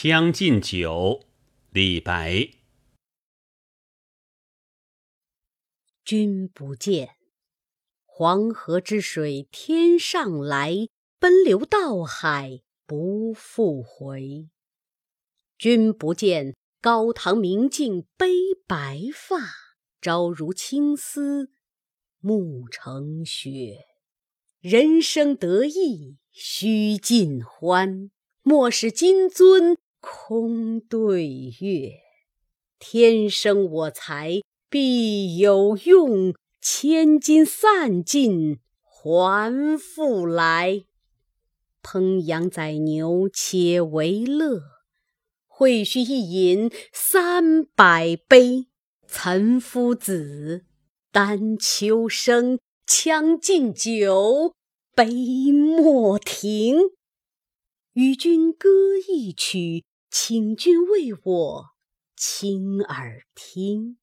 将进酒，李白。君不见，黄河之水天上来，奔流到海不复回。君不见，高堂明镜悲白发，朝如青丝暮成雪。人生得意须尽欢。莫使金樽空对月，天生我材必有用，千金散尽还复来。烹羊宰牛且为乐，会须一饮三百杯。岑夫子，丹丘生，将进酒，杯莫停。与君歌一曲，请君为我倾耳听。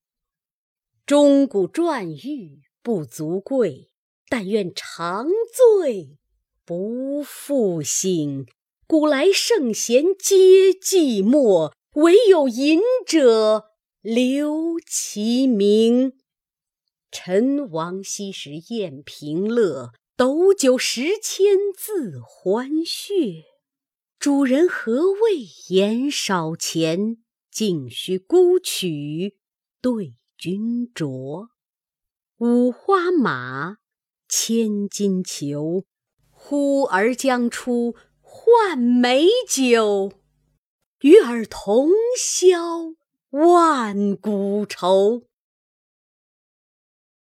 钟鼓馔玉不足贵，但愿长醉不复醒。古来圣贤皆寂寞，惟有饮者留其名。陈王昔时宴平乐，斗酒十千恣欢谑。主人何为言少钱？径须沽取对君酌。五花马，千金裘，呼儿将出换美酒。与尔同销万古愁。